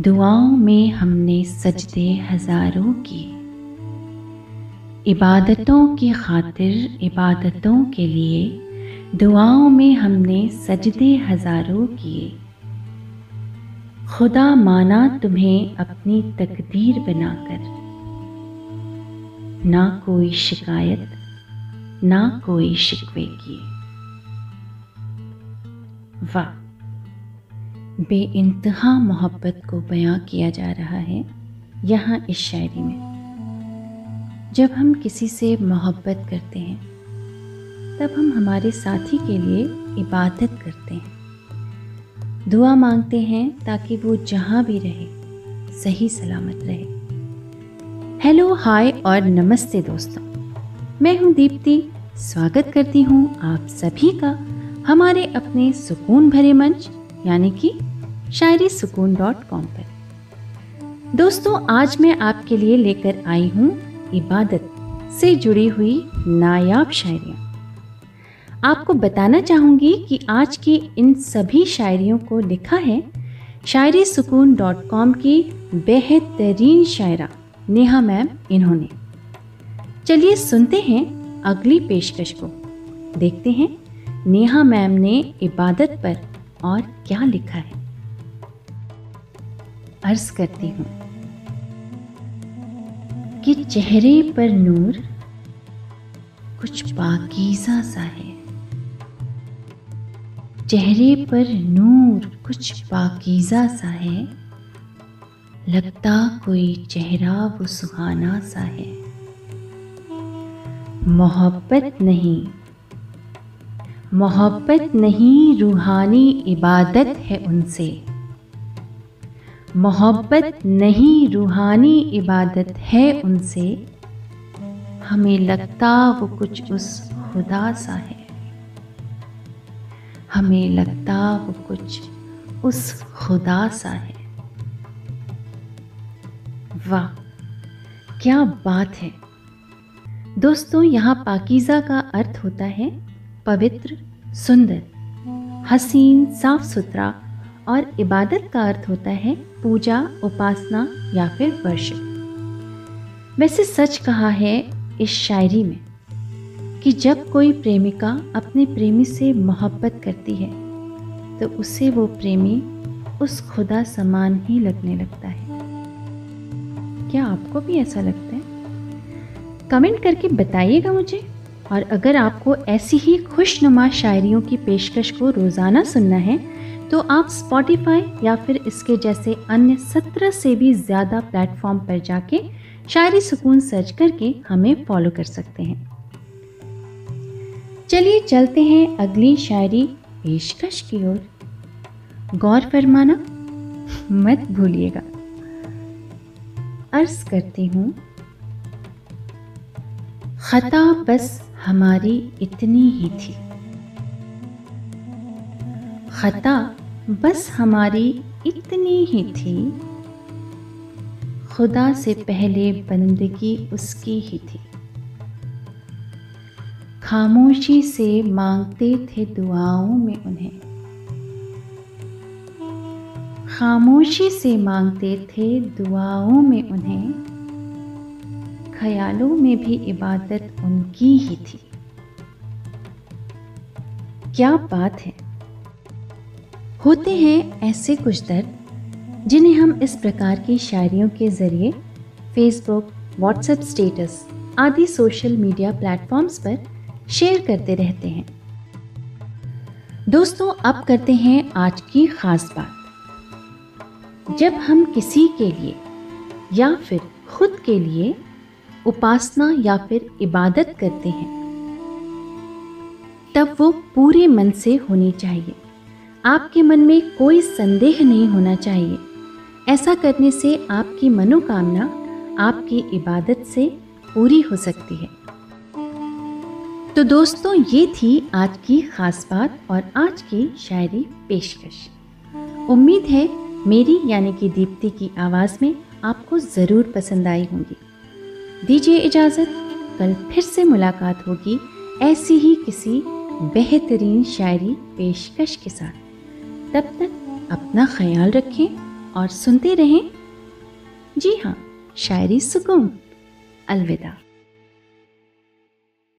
दुआओं में हमने सजदे हज़ारों किए इबादतों की खातिर, इबादतों के लिए दुआओं में हमने सजदे हज़ारों किए। खुदा माना तुम्हें अपनी तकदीर बनाकर। ना कोई शिकायत, ना कोई शिकवे किए वाह। बे इंतहा मोहब्बत को बयां किया जा रहा है यहाँ इस शायरी में। जब हम किसी से मोहब्बत करते हैं, तब हम हमारे साथी के लिए इबादत करते हैं। दुआ मांगते हैं ताकि वो जहाँ भी रहे, सही सलामत रहे। हेलो, हाय और नमस्ते दोस्तों। मैं हूँ दीप्ति। स्वागत करती हूँ आप सभी का हमारे अपने सुकून भरे मंच यानी कि शायरी सुकून डॉट कॉम पर। दोस्तों, आज मैं आपके लिए लेकर आई हूँ इबादत से जुड़ी हुई नायाब शायरियाँ। आपको बताना चाहूँगी कि आज की इन सभी शायरियों को लिखा है शायरी सुकून डॉट कॉम की बेहतरीन शायरा नेहा मैम इन्होंने। चलिए सुनते हैं अगली पेशकश को। देखते हैं, नेहा मैम ने इबादत पर और क्या लिखा है? अर्ज़ करती हूँ कि चेहरे पर नूर कुछ पाकीजा सा है। चेहरे पर नूर कुछ पाकीजा सा है। लगता कोई चेहरा वो सुहाना सा है। मोहब्बत नहीं मोहब्बत नहीं, रूहानी इबादत है उनसे। मोहब्बत नहीं, रूहानी इबादत है उनसे। हमें लगता वो कुछ उस खुदा सा है। हमें लगता वो कुछ उस खुदा सा है। वाह, क्या बात है। दोस्तों, यहाँ पाकिज़ा का अर्थ होता है पवित्र, सुंदर, हसीन साफ़ सुथरा और इबादत का अर्थ होता है पूजा, उपासना या फिर वर्षिप वैसे सच कहा है इस शायरी में कि जब कोई प्रेमिका अपने प्रेमी से मोहब्बत करती है तो उसे वो प्रेमी उस खुदा समान ही लगने लगता है। क्या आपको भी ऐसा लगता है? कमेंट करके बताइएगा मुझे। और अगर आपको ऐसी ही खुशनुमा शायरियों की पेशकश को रोज़ाना सुनना है तो आप स्पॉटिफाई या फिर इसके जैसे अन्य सत्रह से भी ज़्यादा प्लेटफॉर्म पर जाके शायरी सुकून सर्च करके हमें फॉलो कर सकते हैं। चलिए चलते हैं अगली शायरी पेशकश की ओर। गौर फरमाना, मत भूलिएगा। अर्ज़ करती हूँ, खता बस हमारी इतनी ही थी। खता बस हमारी इतनी ही थी। खुदा से पहले बंदगी उसकी ही थी। खामोशी से मांगते थे दुआओं में उन्हें। खामोशी से मांगते थे दुआओं में उन्हें। ख्यालों में भी इबादत उनकी ही थी। क्या बात है। होते हैं ऐसे कुछ दर्द, जिन्हें हम इस प्रकार की शायरियों के ज़रिए फेसबुक व्हाट्सएप स्टेटस आदि सोशल मीडिया प्लेटफॉर्म्स पर शेयर करते रहते हैं। दोस्तों, अब करते हैं आज की ख़ास बात। जब हम किसी के लिए या फिर खुद के लिए उपासना या फिर इबादत करते हैं, तब वो पूरे मन से होनी चाहिए। आपके मन में कोई संदेह नहीं होना चाहिए। ऐसा करने से आपकी मनोकामना आपकी इबादत से पूरी हो सकती है। तो दोस्तों, ये थी आज की ख़ास बात और आज की शायरी पेशकश। उम्मीद है मेरी यानी कि दीप्ति की आवाज़ में आपको ज़रूर पसंद आई होंगी। दीजिए इजाज़त, कल फिर से मुलाकात होगी ऐसी ही किसी बेहतरीन शायरी पेशकश के साथ। तब तक अपना ख्याल रखें और सुनते रहें। जी हाँ शायरी सुकून। अलविदा।